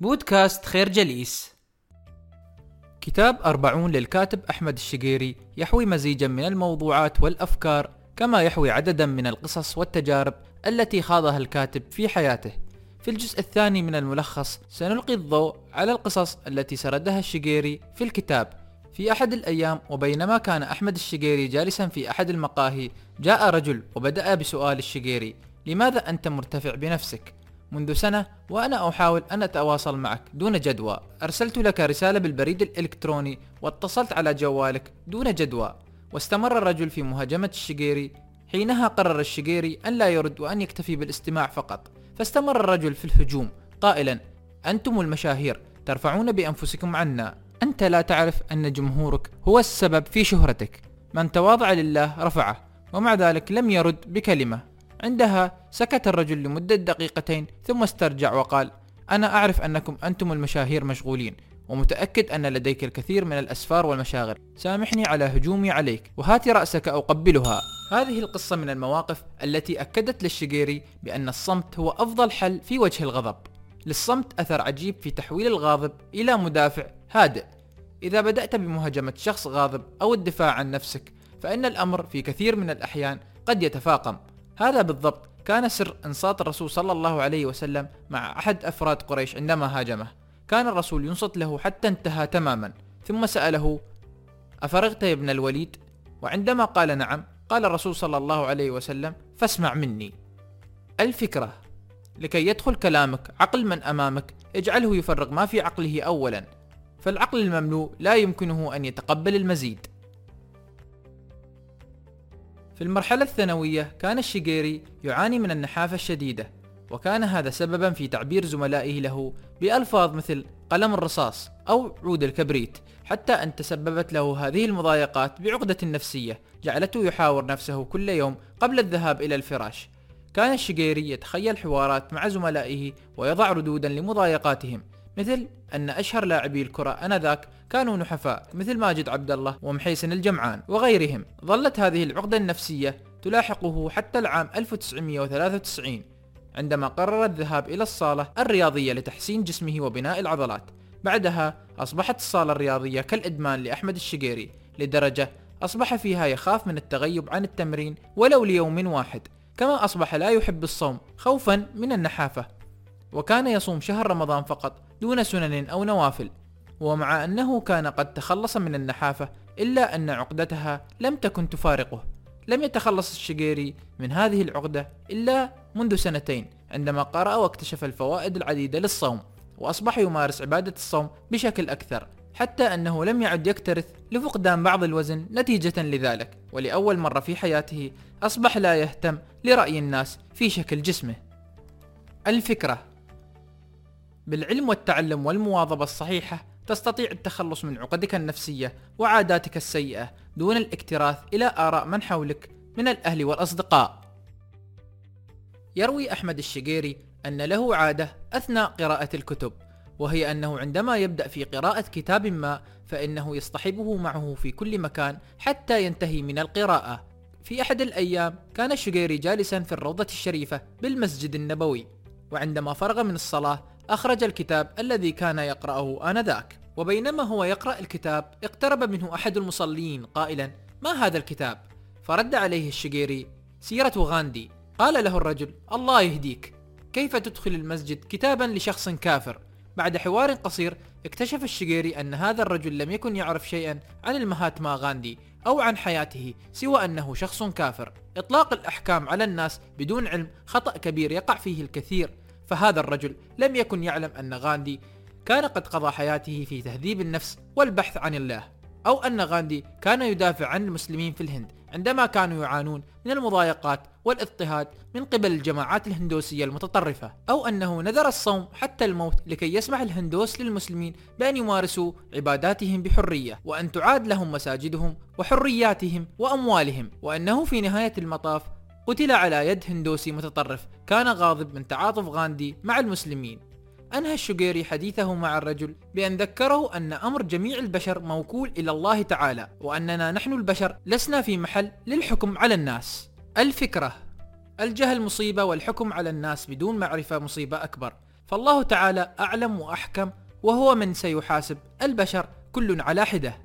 بودكاست خير جليس. كتاب أربعون للكاتب أحمد الشقيري يحوي مزيجا من الموضوعات والأفكار كما يحوي عددا من القصص والتجارب التي خاضها الكاتب في حياته. في الجزء الثاني من الملخص سنلقي الضوء على القصص التي سردها الشقيري في الكتاب. في أحد الأيام وبينما كان أحمد الشقيري جالسا في أحد المقاهي جاء رجل وبدأ بسؤال الشقيري لماذا أنت مرتفع بنفسك؟ منذ سنة وأنا أحاول أن أتواصل معك دون جدوى. أرسلت لك رسالة بالبريد الإلكتروني واتصلت على جوالك دون جدوى. واستمر الرجل في مهاجمة الشقيري حينها قرر الشقيري أن لا يرد وأن يكتفي بالاستماع فقط. فاستمر الرجل في الهجوم قائلا أنتم المشاهير ترفعون بأنفسكم عنا. أنت لا تعرف أن جمهورك هو السبب في شهرتك. من تواضع لله رفعه. ومع ذلك لم يرد بكلمة. عندها سكت الرجل لمدة دقيقتين ثم استرجع وقال أنا أعرف أنكم أنتم المشاهير مشغولين ومتأكد أن لديك الكثير من الأسفار والمشاغل. سامحني على هجومي عليك. وهات رأسك أقبلها هذه القصة من المواقف التي أكدت للشقيري بأن الصمت هو أفضل حل في وجه الغضب. للصمت أثر عجيب في تحويل الغاضب إلى مدافع هادئ. إذا بدأت بمهاجمة شخص غاضب أو الدفاع عن نفسك فإن الأمر في كثير من الأحيان قد يتفاقم. هذا بالضبط كان سر انصات الرسول صلى الله عليه وسلم مع أحد أفراد قريش عندما هاجمه. كان الرسول ينصت له حتى انتهى تماما. ثم سأله أفرغت يا ابن الوليد؟ وعندما قال نعم قال الرسول صلى الله عليه وسلم فاسمع مني الفكرة لكي يدخل كلامك عقل من أمامك اجعله يفرغ ما في عقله أولا. فالعقل المملوء لا يمكنه أن يتقبل المزيد. في المرحلة الثانوية كان الشيغيري يعاني من النحافة الشديدة وكان هذا سببا في تعبير زملائه له بألفاظ مثل قلم الرصاص أو عود الكبريت حتى أن تسببت له هذه المضايقات بعقدة نفسية جعلته يحاور نفسه كل يوم قبل الذهاب إلى الفراش. كان الشيغيري يتخيل حوارات مع زملائه ويضع ردودا لمضايقاتهم. مثل أن أشهر لاعبي الكرة أنذاك كانوا نحفاء مثل ماجد عبد الله ومحيسن الجمعان وغيرهم. ظلت هذه العقدة النفسية تلاحقه حتى العام 1993 عندما قرر الذهاب إلى الصالة الرياضية لتحسين جسمه وبناء العضلات. بعدها أصبحت الصالة الرياضية كالإدمان لأحمد الشقيري لدرجة أصبح فيها يخاف من التغيب عن التمرين ولو ليوم واحد كما أصبح لا يحب الصوم خوفا من النحافة. وكان يصوم شهر رمضان فقط دون سنن أو نوافل ومع أنه كان قد تخلص من النحافة إلا أن عقدتها لم تكن تفارقه. لم يتخلص الشقيري من هذه العقدة إلا منذ سنتين عندما قرأ واكتشف الفوائد العديدة للصوم وأصبح يمارس عبادة الصوم بشكل أكثر حتى أنه لم يعد يكترث لفقدان بعض الوزن نتيجة لذلك. ولأول مرة في حياته أصبح لا يهتم لرأي الناس في شكل جسمه. الفكرة بالعلم والتعلم والمواظبة الصحيحة تستطيع التخلص من عقدك النفسية وعاداتك السيئة دون الاكتراث إلى آراء من حولك من الأهل والأصدقاء. يروي أحمد الشقيري أن له عادة أثناء قراءة الكتب، وهي أنه عندما يبدأ في قراءة كتاب ما فإنه يصطحبه معه في كل مكان حتى ينتهي من القراءة. في أحد الأيام كان الشقيري جالسا في الروضة الشريفة بالمسجد النبوي، وعندما فرغ من الصلاة أخرج الكتاب الذي كان يقرأه آنذاك. وبينما هو يقرأ الكتاب اقترب منه أحد المصلين قائلا ما هذا الكتاب؟ فرد عليه الشقيري سيرة غاندي. قال له الرجل الله يهديك. كيف تدخل المسجد كتابا لشخص كافر؟ بعد حوار قصير اكتشف الشقيري أن هذا الرجل لم يكن يعرف شيئا عن المهاتما غاندي أو عن حياته سوى أنه شخص كافر. إطلاق الأحكام على الناس بدون علم خطأ كبير يقع فيه الكثير. فهذا الرجل لم يكن يعلم أن غاندي كان قد قضى حياته في تهذيب النفس والبحث عن الله أو أن غاندي كان يدافع عن المسلمين في الهند عندما كانوا يعانون من المضايقات والاضطهاد من قبل الجماعات الهندوسية المتطرفة أو أنه نذر الصوم حتى الموت لكي يسمح الهندوس للمسلمين بأن يمارسوا عباداتهم بحرية وأن تعاد لهم مساجدهم وحرياتهم وأموالهم وأنه في نهاية المطاف قتل على يد هندوسي متطرف. كان غاضب من تعاطف غاندي مع المسلمين. أنهى الشقيري حديثه مع الرجل بأن ذكره أن أمر جميع البشر موكول إلى الله تعالى وأننا نحن البشر لسنا في محل للحكم على الناس. الفكرة الجهل مصيبة والحكم على الناس بدون معرفة مصيبة أكبر. فالله تعالى أعلم وأحكم وهو من سيحاسب البشر كل على حدة.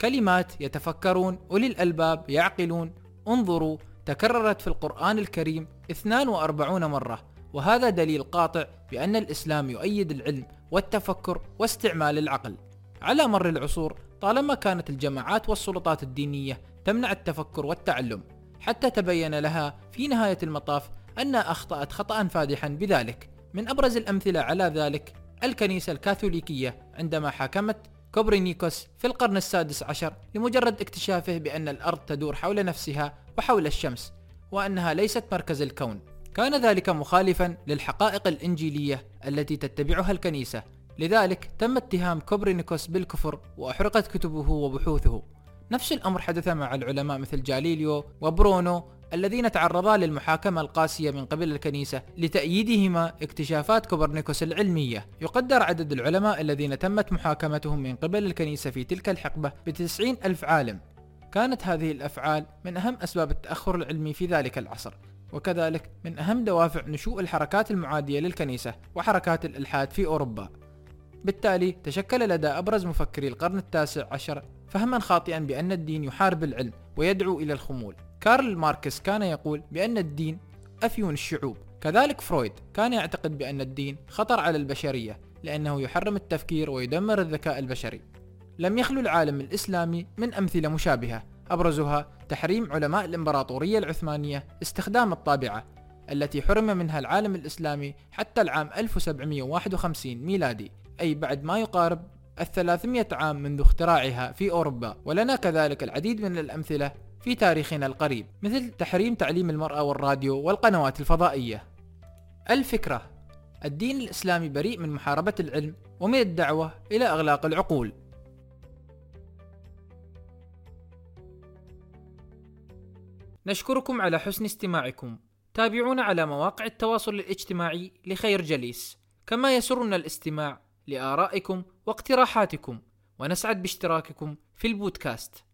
كلمات يتفكرون أولي الألباب يعقلون انظروا تكررت في القرآن الكريم 42 مرة وهذا دليل قاطع بأن الإسلام يؤيد العلم والتفكر واستعمال العقل. على مر العصور طالما كانت الجماعات والسلطات الدينية تمنع التفكر والتعلم حتى تبين لها في نهاية المطاف أنها أخطأت خطأ فادحا بذلك. من أبرز الأمثلة على ذلك الكنيسة الكاثوليكية عندما حاكمت كوبرنيكوس في القرن السادس عشر لمجرد اكتشافه بأن الأرض تدور حول نفسها وحول الشمس وأنها ليست مركز الكون. كان ذلك مخالفا للحقائق الإنجيلية التي تتبعها الكنيسة. لذلك تم اتهام كوبرنيكوس بالكفر وأحرقت كتبه وبحوثه. نفس الأمر حدث مع العلماء مثل جاليليو وبرونو الذين تعرضا للمحاكمة القاسية من قبل الكنيسة لتأييدهما اكتشافات كوبرنيكوس العلمية. يقدر عدد العلماء الذين تمت محاكمتهم من قبل الكنيسة في تلك الحقبة بتسعين ألف عالم. كانت هذه الأفعال من أهم أسباب التأخر العلمي في ذلك العصر وكذلك من أهم دوافع نشوء الحركات المعادية للكنيسة وحركات الإلحاد في أوروبا. بالتالي تشكل لدى أبرز مفكري القرن التاسع عشر فهما خاطئا بأن الدين يحارب العلم ويدعو إلى الخمول. كارل ماركس كان يقول بأن الدين أفيون الشعوب. كذلك فرويد كان يعتقد بأن الدين خطر على البشرية لأنه يحرم التفكير ويدمر الذكاء البشري. لم يخلو العالم الإسلامي من أمثلة مشابهة. أبرزها تحريم علماء الإمبراطورية العثمانية استخدام الطابعة التي حرم منها العالم الإسلامي حتى العام 1751 ميلادي. أي بعد ما يقارب الثلاثمية عام منذ اختراعها في أوروبا ولنا كذلك العديد من الأمثلة في تاريخنا القريب مثل تحريم تعليم المرأة والراديو والقنوات الفضائية. الفكرة الدين الإسلامي بريء من محاربة العلم ومن الدعوة إلى إغلاق العقول. نشكركم على حسن استماعكم. تابعونا على مواقع التواصل الاجتماعي لخير جليس. كما يسرنا الاستماع لآرائكم واقتراحاتكم ونسعد باشتراككم في البودكاست.